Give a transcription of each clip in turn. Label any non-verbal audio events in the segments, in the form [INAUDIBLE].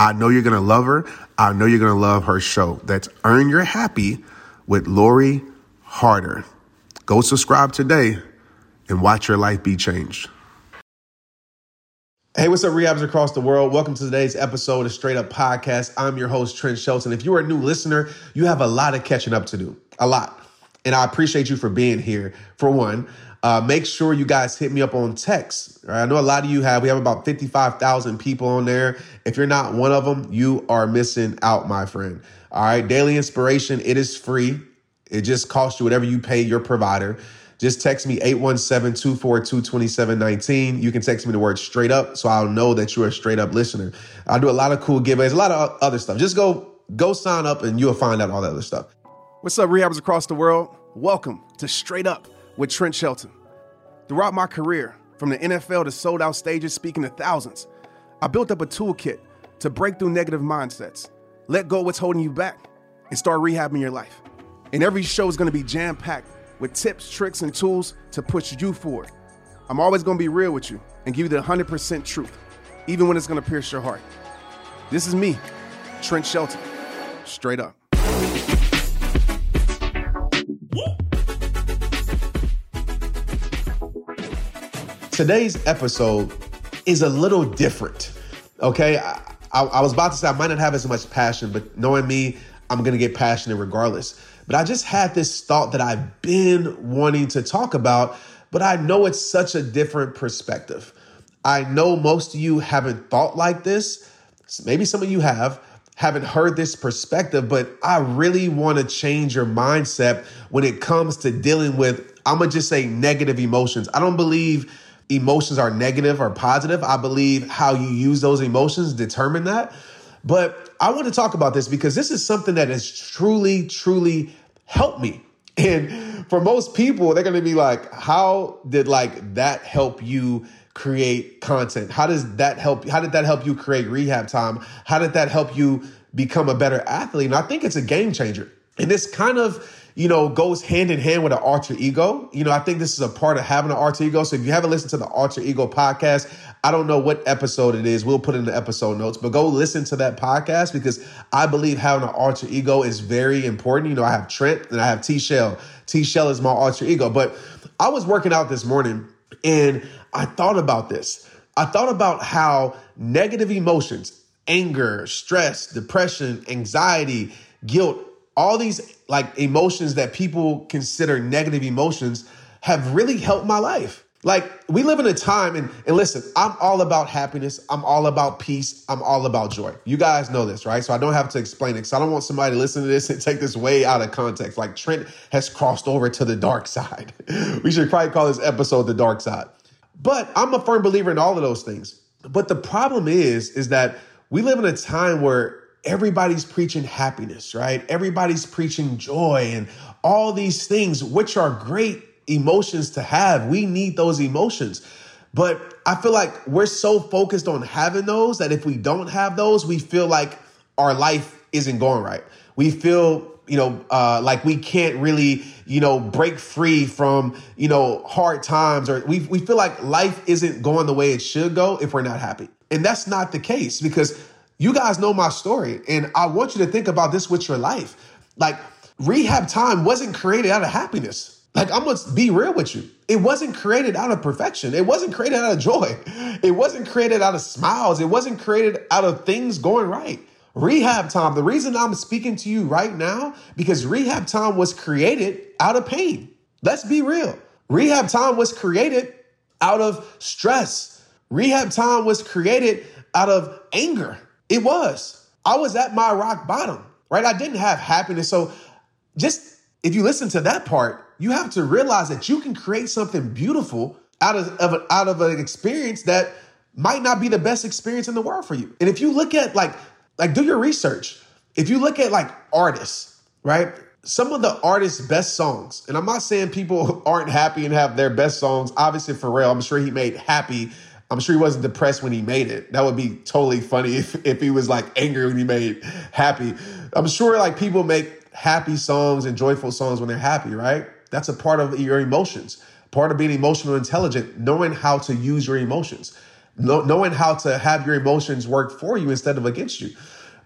I know you're going to love her. I know you're going to love her show. That's Earn Your Happy with Lori Harder. Go subscribe today and watch your life be changed. Hey, what's up, rehabs across the world? Welcome to today's episode of Straight Up Podcast. I'm your host, Trent Shelton. If you're a new listener, you have a lot of catching up to do. A lot. And I appreciate you for being here, for one. Uh, make sure you guys hit me up on text. Right? I know a lot of you have. We have about 55,000 people on there. If you're not one of them, you are missing out, my friend. All right. Daily inspiration, it is free. It just costs you whatever you pay your provider. Just text me 817-242-2719. You can text me the word straight up so I'll know that you're a straight up listener. I do a lot of cool giveaways, a lot of other stuff. Just go go sign up and you'll find out all that other stuff. What's up, rehabbers across the world? Welcome to Straight Up with Trent Shelton. Throughout my career, from the NFL to sold out stages speaking to thousands, I built up a toolkit to break through negative mindsets, let go what's holding you back, and start rehabbing your life. And every show is gonna be jam packed with tips, tricks, and tools to push you forward. I'm always gonna be real with you and give you the 100% truth, even when it's gonna pierce your heart. This is me, Trent Shelton, straight up. Today's episode is a little different. Okay. I, I, I, was about to say I might not have as much passion, but knowing me, I'm going to get passionate regardless. But I just had this thought that I've been wanting to talk about, but I know it's such a different perspective. I know most of you haven't thought like this. Maybe some of you have, haven't heard this perspective, but I really want to change your mindset when it comes to dealing with, I'm going to just say negative emotions. I don't believe emotions are negative or positive. I believe how you use those emotions determine that. But I want to talk about this because this is something that has truly, truly helped me. [LAUGHS] And for most people, they're going to be like, how did like that help you create content? How does that help? How did that help you create rehab time? How did that help you become a better athlete? And I think it's a game changer. And this kind of you know, goes hand in hand with an alter ego. You know, I think this is a part of having an alter ego. So if you haven't listened to the alter ego podcast, I don't know what episode it is. We'll put in the episode notes, but go listen to that podcast because I believe having an alter ego is very important. You know, I have Trent and I have T Shell. T Shell is my alter ego. But I was working out this morning and I thought about this. I thought about how negative emotions, anger, stress, depression, anxiety, guilt, all these like emotions that people consider negative emotions have really helped my life. Like we live in a time and, and listen, I'm all about happiness. I'm all about peace. I'm all about joy. You guys know this, right? So I don't have to explain it because I don't want somebody to listen to this and [LAUGHS] take this way out of context. Like Trent has crossed over to the dark [LAUGHS] side. we should probably call this episode the dark side. But I'm a firm believer in all of those things. But the problem is, is that we live in a time where everybody's preaching happiness, right? Everybody's preaching joy and all these things, which are great emotions to have. We need those emotions. But I feel like we're so focused on having those that if we don't have those, we feel like our life isn't going right. We feel, you know, uh, like we can't really, you know, break free from, you know, hard times or we, we feel like life isn't going the way it should go if we're not happy. And that's not the case because you guys know my story, and I want you to think about this with your life. Like, rehab time wasn't created out of happiness. Like, I'm gonna be real with you. It wasn't created out of perfection. It wasn't created out of joy. [LAUGHS] It wasn't created out of smiles. It wasn't created out of things going right. Rehab time, the reason I'm speaking to you right now, because rehab time was created out of pain. Let's be real. Rehab time was created out of stress. Rehab time was created out of anger. It was. I was at my rock bottom, right? I didn't have happiness. So just if you listen to that part, you have to realize that you can create something beautiful out of, of out of an experience that might not be the best experience in the world for you. And if you look at like like do your research. If you look at like artists, right? Some of the artists' best songs, and I'm not saying people [LAUGHS] aren't happy and have their best songs. Obviously, Pharrell, I'm sure he made happy. I'm sure he wasn't depressed when he made it. That would be totally funny [LAUGHS] if, if he was like angry when he made happy. I'm sure like people make happy songs and joyful songs when they're happy, right? That's a part of your emotions, part of being emotional intelligent, knowing how to use your emotions knowing how to have your emotions work for you instead of against you.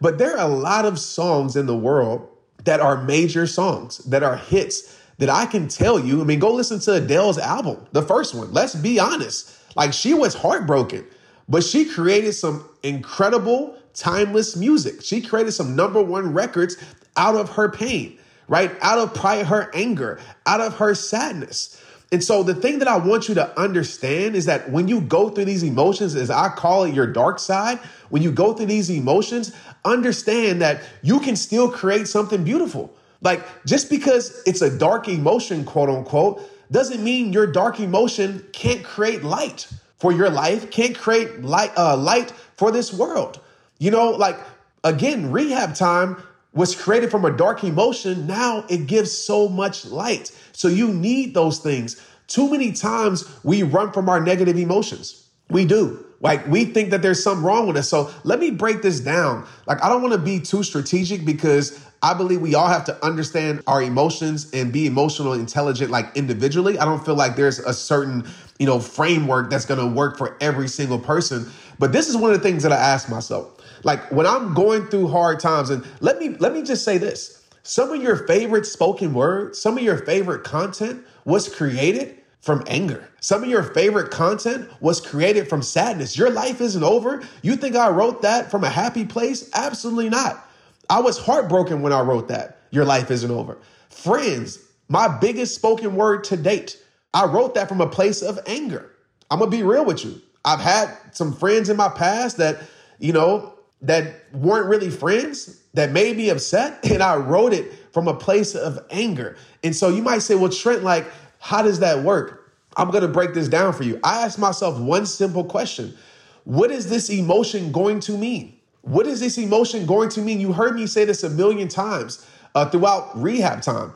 But there are a lot of songs in the world that are major songs, that are hits that I can tell you. I mean, go listen to Adele's album, the first one. Let's be honest. Like, she was heartbroken, but she created some incredible, timeless music. She created some number one records out of her pain, right? Out of probably her anger, out of her sadness. And so the thing that I want you to understand is that when you go through these emotions, as I call it your dark side, when you go through these emotions, understand that you can still create something beautiful. Like just because it's a dark emotion, quote unquote, doesn't mean your dark emotion can't create light for your life, can't create light, uh, light for this world. You know, like again, rehab time was created from a dark emotion, now it gives so much light. So you need those things. Too many times we run from our negative emotions. We do. Like we think that there's something wrong with us. So let me break this down. Like I don't want to be too strategic because I believe we all have to understand our emotions and be emotional intelligent like individually. I don't feel like there's a certain, you know, framework that's going to work for every single person. But this is one of the things that I ask myself. Like when I'm going through hard times and let me let me just say this. Some of your favorite spoken words, some of your favorite content was created from anger. Some of your favorite content was created from sadness. Your life isn't over. You think I wrote that from a happy place? Absolutely not. I was heartbroken when I wrote that. Your life isn't over. Friends, my biggest spoken word to date. I wrote that from a place of anger. I'm to be real with you. I've had some friends in my past that, you know, that weren't really friends that made me upset [LAUGHS] and I wrote it from a place of anger. And so you might say, well, Trent, like, how does that work? I'm to break this down for you. I asked myself one simple question What is this emotion going to mean? What is this emotion going to mean? You heard me say this a million times uh, throughout rehab time.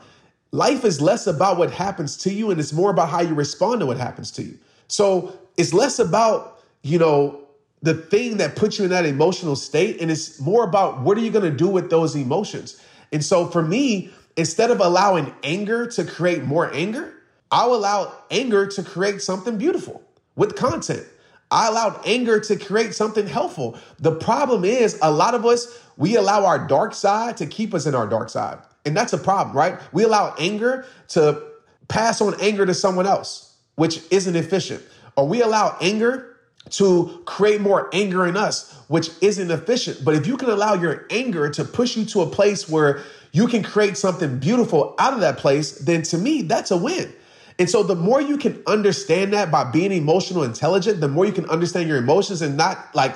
Life is less about what happens to you and it's more about how you respond to what happens to you. So it's less about, you know, the thing that puts you in that emotional state. And it's more about what are you going to do with those emotions? And so for me, instead of allowing anger to create more anger, I'll allow anger to create something beautiful with content. I allowed anger to create something helpful. The problem is, a lot of us, we allow our dark side to keep us in our dark side. And that's a problem, right? We allow anger to pass on anger to someone else, which isn't efficient. Or we allow anger to create more anger in us, which isn't efficient. But if you can allow your anger to push you to a place where you can create something beautiful out of that place, then to me, that's a win. And so the more you can understand that by being emotional intelligent, the more you can understand your emotions and not like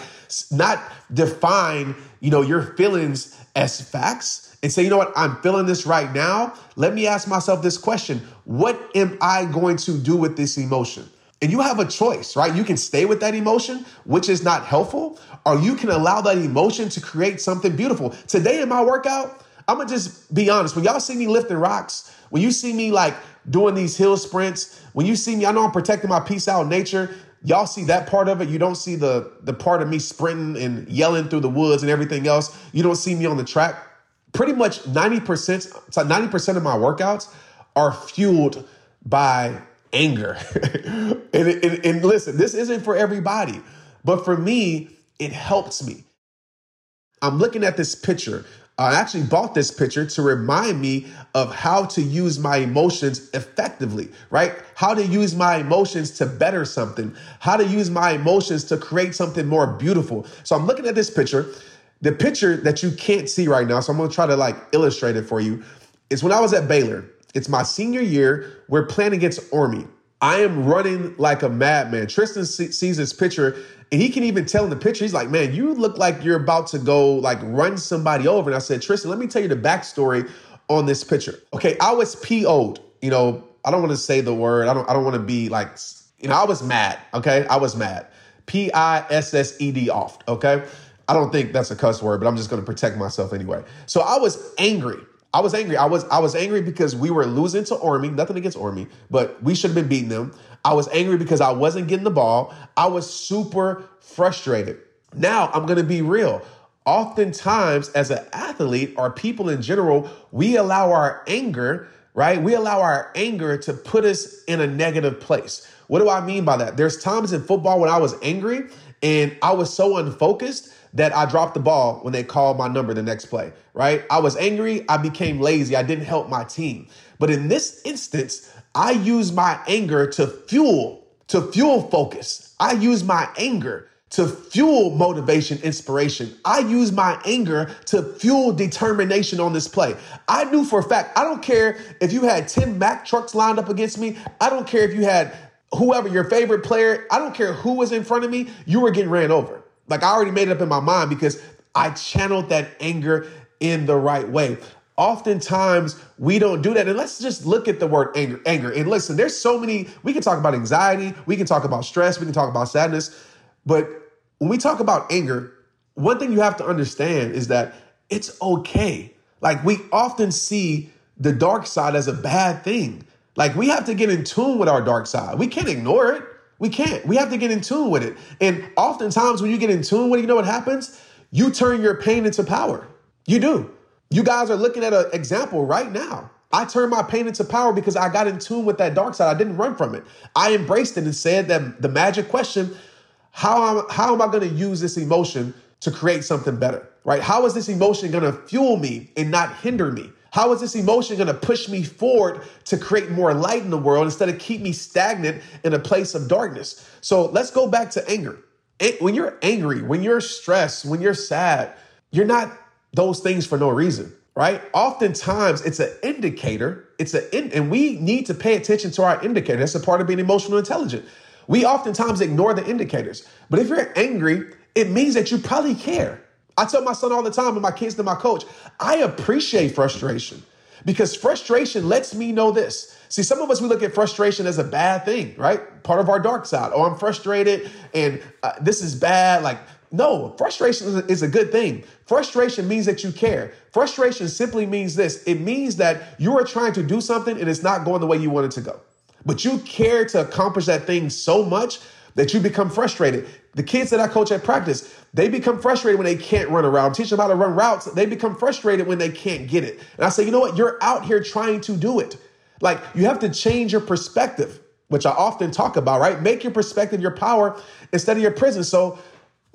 not define, you know, your feelings as facts and say, you know what, I'm feeling this right now. Let me ask myself this question. What am I going to do with this emotion? And you have a choice, right? You can stay with that emotion, which is not helpful, or you can allow that emotion to create something beautiful. Today in my workout, I'm gonna just be honest. When y'all see me lifting rocks, when you see me like doing these hill sprints, when you see me, I know I'm protecting my peace out nature. Y'all see that part of it. You don't see the the part of me sprinting and yelling through the woods and everything else. You don't see me on the track. Pretty much 90%, so 90% of my workouts are fueled by anger. [LAUGHS] and, and, and listen, this isn't for everybody, but for me, it helps me. I'm looking at this picture. I actually bought this picture to remind me of how to use my emotions effectively, right? How to use my emotions to better something, how to use my emotions to create something more beautiful. So I'm looking at this picture. The picture that you can't see right now, so I'm gonna try to like illustrate it for you, is when I was at Baylor. It's my senior year. We're playing against Army. I am running like a madman. Tristan sees this picture and he can even tell in the picture, he's like, man, you look like you're about to go like run somebody over. And I said, Tristan, let me tell you the backstory on this picture. Okay, I was PO'd. You know, I don't want to say the word. I don't I don't want to be like, you know, I was mad. Okay. I was mad. P-I-S-S-E-D off. Okay. I don't think that's a cuss word, but I'm just gonna protect myself anyway. So I was angry. I was angry. I was I was angry because we were losing to Army. Nothing against Army, but we should have been beating them. I was angry because I wasn't getting the ball. I was super frustrated. Now I'm gonna be real. Oftentimes, as an athlete or people in general, we allow our anger, right? We allow our anger to put us in a negative place. What do I mean by that? There's times in football when I was angry and I was so unfocused that I dropped the ball when they called my number the next play, right? I was angry. I became lazy. I didn't help my team. But in this instance, I use my anger to fuel, to fuel focus. I use my anger to fuel motivation, inspiration. I use my anger to fuel determination on this play. I knew for a fact, I don't care if you had 10 Mack trucks lined up against me. I don't care if you had whoever your favorite player, I don't care who was in front of me, you were getting ran over. Like I already made it up in my mind because I channeled that anger in the right way. Oftentimes we don't do that. And let's just look at the word anger. Anger. And listen, there's so many, we can talk about anxiety, we can talk about stress, we can talk about sadness. But when we talk about anger, one thing you have to understand is that it's okay. Like we often see the dark side as a bad thing. Like we have to get in tune with our dark side. We can't ignore it. We can't. We have to get in tune with it. And oftentimes when you get in tune with it, you know what happens? You turn your pain into power. You do. You guys are looking at an example right now. I turned my pain into power because I got in tune with that dark side. I didn't run from it. I embraced it and said that the magic question, how am, how am I going to use this emotion to create something better? Right? How is this emotion going to fuel me and not hinder me? How is this emotion going to push me forward to create more light in the world instead of keep me stagnant in a place of darkness? So let's go back to anger. When you're angry, when you're stressed, when you're sad, you're not those things for no reason, right? Oftentimes it's an indicator. It's an in, and we need to pay attention to our indicator. That's a part of being emotional intelligent. We oftentimes ignore the indicators. But if you're angry, it means that you probably care. I tell my son all the time, and my kids and my coach, I appreciate frustration because frustration lets me know this. See, some of us, we look at frustration as a bad thing, right? Part of our dark side. Oh, I'm frustrated and uh, this is bad. Like, no, frustration is a good thing. Frustration means that you care. Frustration simply means this it means that you are trying to do something and it's not going the way you want it to go. But you care to accomplish that thing so much that you become frustrated. The kids that I coach at practice, they become frustrated when they can't run around. Teach them how to run routes. They become frustrated when they can't get it. And I say, you know what? You're out here trying to do it. Like you have to change your perspective, which I often talk about, right? Make your perspective your power instead of your prison. So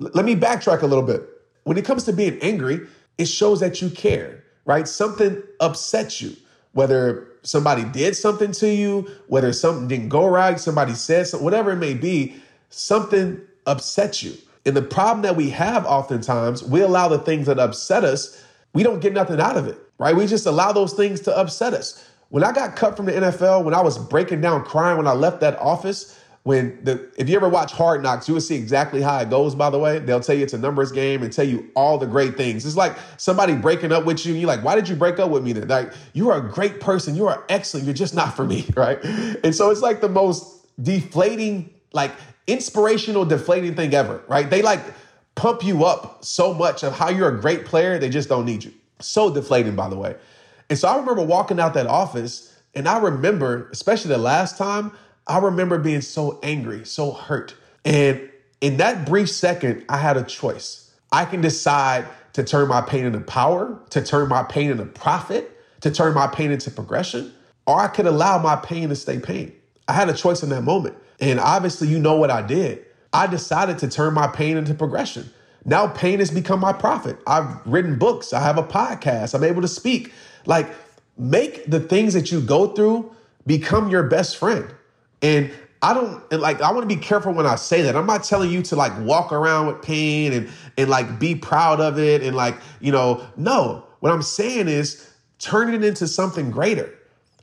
l- let me backtrack a little bit. When it comes to being angry, it shows that you care, right? Something upsets you, whether somebody did something to you, whether something didn't go right, somebody said something, whatever it may be, something upsets you. And the problem that we have oftentimes, we allow the things that upset us, we don't get nothing out of it, right? We just allow those things to upset us. When I got cut from the NFL, when I was breaking down crying when I left that office, when the if you ever watch Hard Knocks, you will see exactly how it goes, by the way. They'll tell you it's a numbers game and tell you all the great things. It's like somebody breaking up with you, you're like, why did you break up with me then? Like, you are a great person, you are excellent, you're just not for me, [LAUGHS] right? And so it's like the most deflating, like inspirational, deflating thing ever, right? They like pump you up so much of how you're a great player, they just don't need you. So deflating, by the way. And so I remember walking out that office, and I remember, especially the last time, I remember being so angry, so hurt. And in that brief second, I had a choice. I can decide to turn my pain into power, to turn my pain into profit, to turn my pain into progression, or I could allow my pain to stay pain. I had a choice in that moment. And obviously, you know what I did. I decided to turn my pain into progression. Now, pain has become my profit. I've written books, I have a podcast, I'm able to speak. Like, make the things that you go through become your best friend. And I don't and like I want to be careful when I say that. I'm not telling you to like walk around with pain and and like be proud of it and like, you know, no. What I'm saying is turn it into something greater.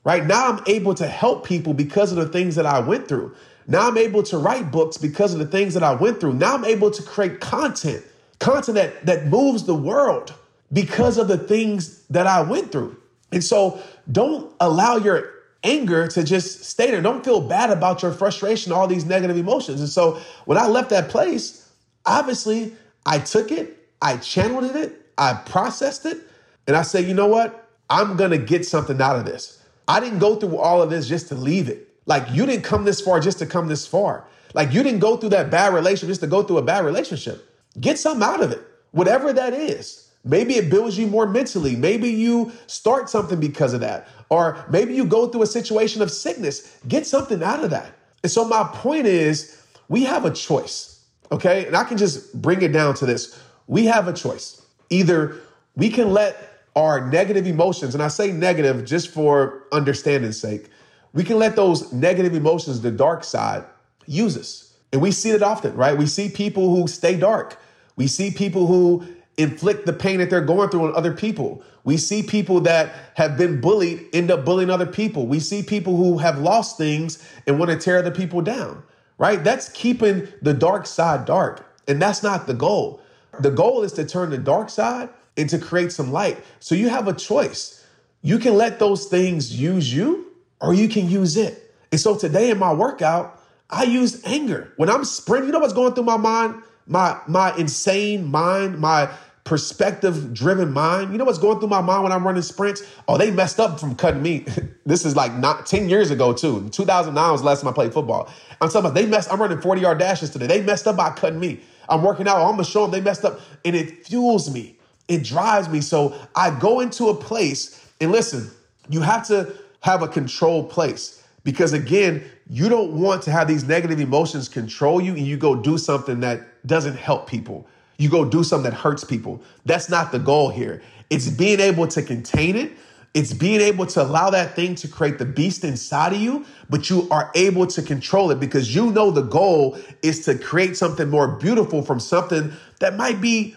Right? Now I'm able to help people because of the things that I went through. Now I'm able to write books because of the things that I went through. Now I'm able to create content, content that that moves the world because of the things that I went through. And so don't allow your anger to just stay there. Don't feel bad about your frustration, all these negative emotions. And so when I left that place, obviously I took it, I channeled it, I processed it, and I said, you know what? I'm gonna get something out of this. I didn't go through all of this just to leave it. Like you didn't come this far just to come this far. Like you didn't go through that bad relationship just to go through a bad relationship. Get something out of it, whatever that is. Maybe it builds you more mentally. Maybe you start something because of that. Or maybe you go through a situation of sickness. Get something out of that. And so, my point is, we have a choice, okay? And I can just bring it down to this we have a choice. Either we can let our negative emotions, and I say negative just for understanding's sake, we can let those negative emotions, the dark side, use us. And we see it often, right? We see people who stay dark. We see people who inflict the pain that they're going through on other people. We see people that have been bullied end up bullying other people. We see people who have lost things and want to tear other people down, right? That's keeping the dark side dark. And that's not the goal. The goal is to turn the dark side and to create some light. So you have a choice. You can let those things use you or you can use it. And so today in my workout, I used anger. When I'm sprinting, you know what's going through my mind? My my insane mind, my perspective driven mind. You know what's going through my mind when I'm running sprints? Oh, they messed up from cutting me. [LAUGHS] this is like not 10 years ago, too. 2009 was the last time I played football. I'm talking about they messed, I'm running 40 yard dashes today. They messed up by cutting me. I'm working out. I'm gonna show them they messed up. And it fuels me. It drives me. So I go into a place and listen, you have to have a controlled place because again, you don't want to have these negative emotions control you and you go do something that doesn't help people you go do something that hurts people. That's not the goal here. It's being able to contain it. It's being able to allow that thing to create the beast inside of you, but you are able to control it because you know the goal is to create something more beautiful from something that might be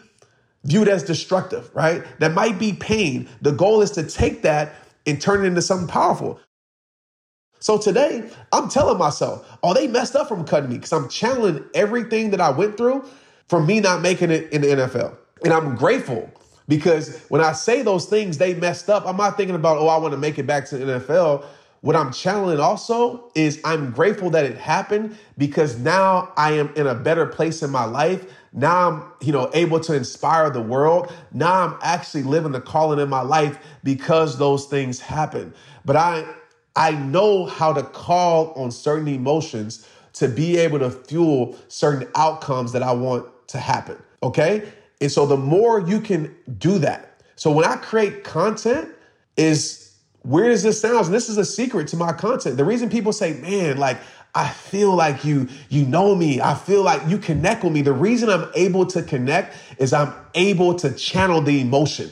viewed as destructive, right? That might be pain. The goal is to take that and turn it into something powerful. So today, I'm telling myself, oh, they messed up from cutting me because I'm channeling everything that I went through from me not making it in the NFL. And I'm grateful because when I say those things, they messed up. I'm not thinking about, oh, I want to make it back to the NFL. What I'm channeling also is I'm grateful that it happened because now I am in a better place in my life. Now I'm, you know, able to inspire the world. Now I'm actually living the calling in my life because those things happen. But I I know how to call on certain emotions to be able to fuel certain outcomes that I want to happen. Okay. And so the more you can do that. So when I create content, is weird as this sounds, and this is a secret to my content. The reason people say, man, like, I feel like you you know me. I feel like you connect with me. The reason I'm able to connect is I'm able to channel the emotion.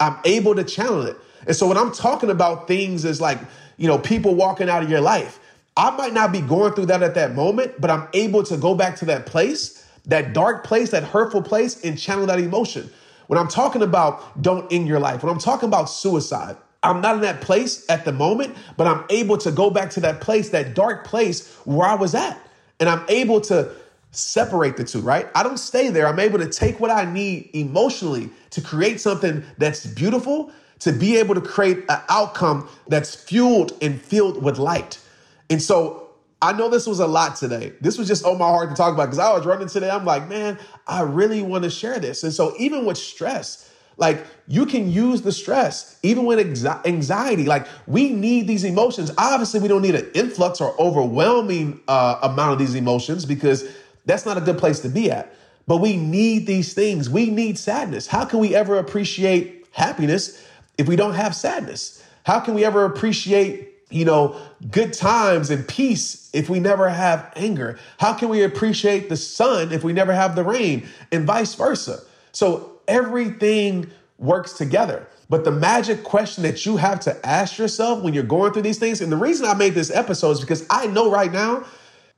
I'm able to channel it. And so when I'm talking about things as like, you know, people walking out of your life, I might not be going through that at that moment, but I'm able to go back to that place that dark place, that hurtful place, and channel that emotion. When I'm talking about don't end your life, when I'm talking about suicide, I'm not in that place at the moment, but I'm able to go back to that place, that dark place where I was at. And I'm able to separate the two, right? I don't stay there. I'm able to take what I need emotionally to create something that's beautiful, to be able to create an outcome that's fueled and filled with light. And so I know this was a lot today. This was just on my heart to talk about because I was running today. I'm like, man, I really want to share this. And so, even with stress, like you can use the stress, even with anxiety. Like we need these emotions. Obviously, we don't need an influx or overwhelming uh, amount of these emotions because that's not a good place to be at. But we need these things. We need sadness. How can we ever appreciate happiness if we don't have sadness? How can we ever appreciate you know, good times and peace if we never have anger? How can we appreciate the sun if we never have the rain and vice versa? So everything works together. But the magic question that you have to ask yourself when you're going through these things, and the reason I made this episode is because I know right now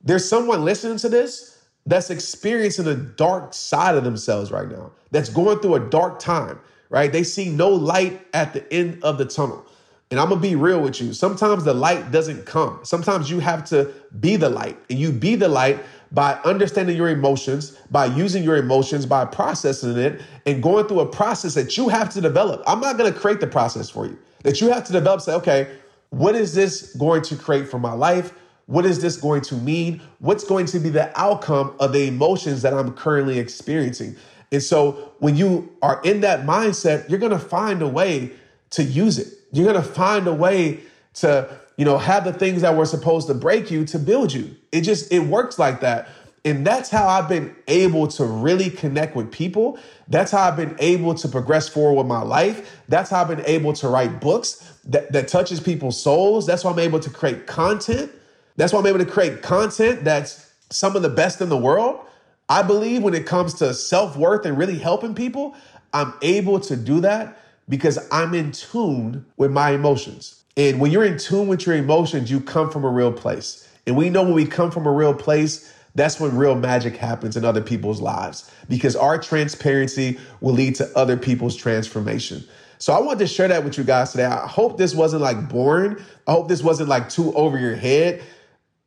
There's someone listening to this that's experiencing a dark side of themselves right now, that's going through a dark time, right? They see no light at the end of the tunnel. And I'm gonna be real with you. Sometimes the light doesn't come. Sometimes you have to be the light, and you be the light by understanding your emotions, by using your emotions, by processing it, and going through a process that you have to develop. I'm not gonna create the process for you, that you have to develop. Say, okay, what is this going to create for my life? What is this going to mean? What's going to be the outcome of the emotions that I'm currently experiencing? And so when you are in that mindset, you're gonna find a way to use it. You're going to find a way to, you know, have the things that were supposed to break you to build you. It just it works like that. And that's how I've been able to really connect with people. That's how I've been able to progress forward with my life. That's how I've been able to write books that, that touches people's souls. That's why I'm able to create content. That's why I'm able to create content that's some of the best in the world. I believe when it comes to self worth and really helping people, I'm able to do that because I'm in tune with my emotions. And when you're in tune with your emotions, you come from a real place. And we know when we come from a real place, that's when real magic happens in other people's lives because our transparency will lead to other people's transformation. So I wanted to share that with you guys today. I hope this wasn't like boring. I hope this wasn't like too over your head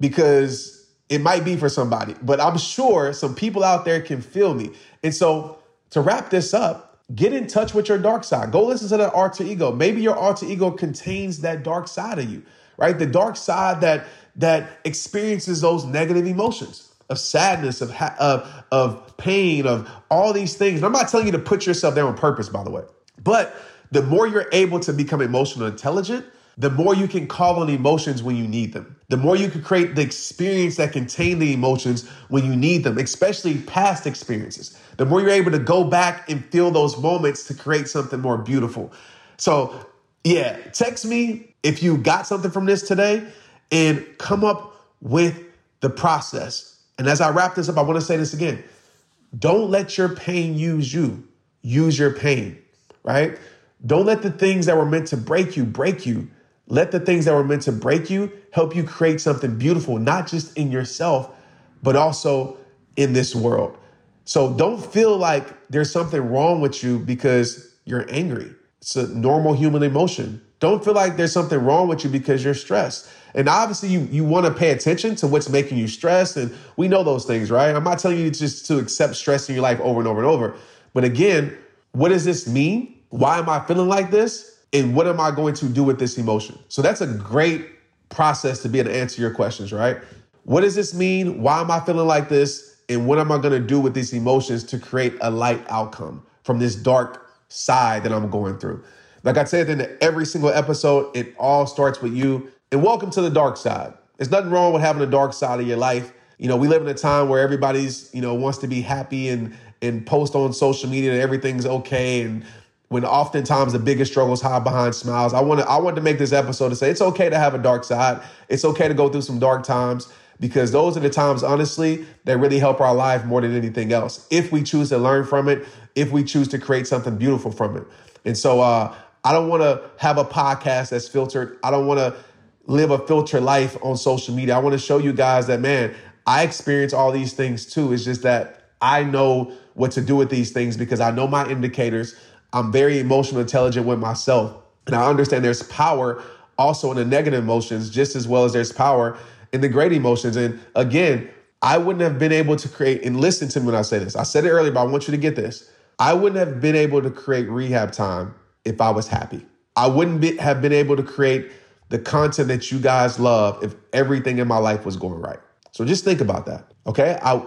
because it might be for somebody, but I'm sure some people out there can feel me. And so to wrap this up, Get in touch with your dark side. Go listen to that alter ego. Maybe your alter ego contains that dark side of you, right? The dark side that that experiences those negative emotions of sadness, of ha- of of pain, of all these things. And I'm not telling you to put yourself there on purpose, by the way. But the more you're able to become emotional intelligent, the more you can call on emotions when you need them. The more you can create the experience that contain the emotions when you need them, especially past experiences. The more you're able to go back and feel those moments to create something more beautiful. So, yeah, text me if you got something from this today and come up with the process. And as I wrap this up, I want to say this again. Don't let your pain use you. Use your pain, right? Don't let the things that were meant to break you break you. Let the things that were meant to break you help you create something beautiful, not just in yourself, but also in this world. So don't feel like there's something wrong with you because you're angry. It's a normal human emotion. Don't feel like there's something wrong with you because you're stressed. And obviously, you, you want to pay attention to what's making you stressed. And we know those things, right? I'm not telling you just to accept stress in your life over and over and over. But again, what does this mean? Why am I feeling like this? And what am I going to do with this emotion? So that's a great process to be able to answer your questions, right? What does this mean? Why am I feeling like this? And what am I going to do with these emotions to create a light outcome from this dark side that I'm going through? Like I said in every single episode, it all starts with you. And welcome to the dark side. There's nothing wrong with having a dark side of your life. You know, we live in a time where everybody's, you know, wants to be happy and and post on social media that everything's okay and when oftentimes the biggest struggles hide behind smiles. I want to I want to make this episode to say it's okay to have a dark side. It's okay to go through some dark times because those are the times honestly that really help our life more than anything else. If we choose to learn from it, if we choose to create something beautiful from it. And so uh I don't want to have a podcast that's filtered. I don't want to live a filtered life on social media. I want to show you guys that man, I experience all these things too. It's just that I know what to do with these things because I know my indicators. I'm very emotional intelligent with myself. And I understand there's power also in the negative emotions, just as well as there's power in the great emotions. And again, I wouldn't have been able to create, and listen to me when I say this. I said it earlier, but I want you to get this. I wouldn't have been able to create rehab time if I was happy. I wouldn't be, have been able to create the content that you guys love if everything in my life was going right. So just think about that. Okay. I,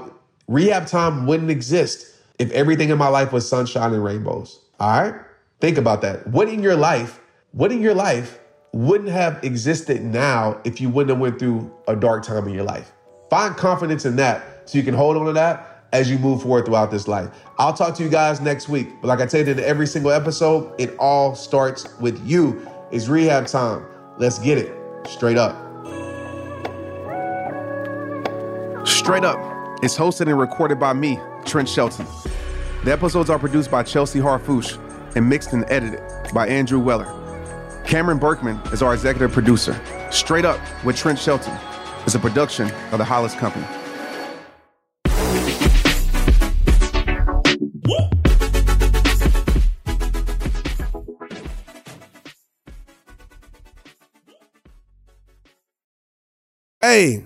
rehab time wouldn't exist if everything in my life was sunshine and rainbows. All right? Think about that. What in your life, what in your life wouldn't have existed now if you wouldn't have went through a dark time in your life? Find confidence in that so you can hold on to that as you move forward throughout this life. I'll talk to you guys next week. But like I said in every single episode, it all starts with you. It's rehab time. Let's get it. Straight up. Straight up. It's hosted and recorded by me, Trent Shelton. The episodes are produced by Chelsea Harfouche and mixed and edited by Andrew Weller. Cameron Berkman is our executive producer. Straight up with Trent Shelton. is a production of the Hollis Company. Hey,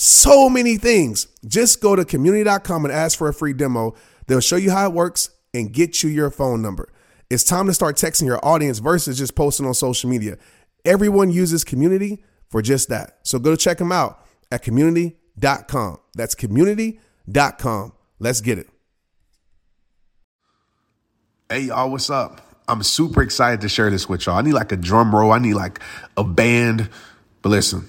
so many things. Just go to community.com and ask for a free demo. They'll show you how it works and get you your phone number. It's time to start texting your audience versus just posting on social media. Everyone uses community for just that. So go check them out at community.com. That's community.com. Let's get it. Hey, y'all, what's up? I'm super excited to share this with y'all. I need like a drum roll, I need like a band. But listen,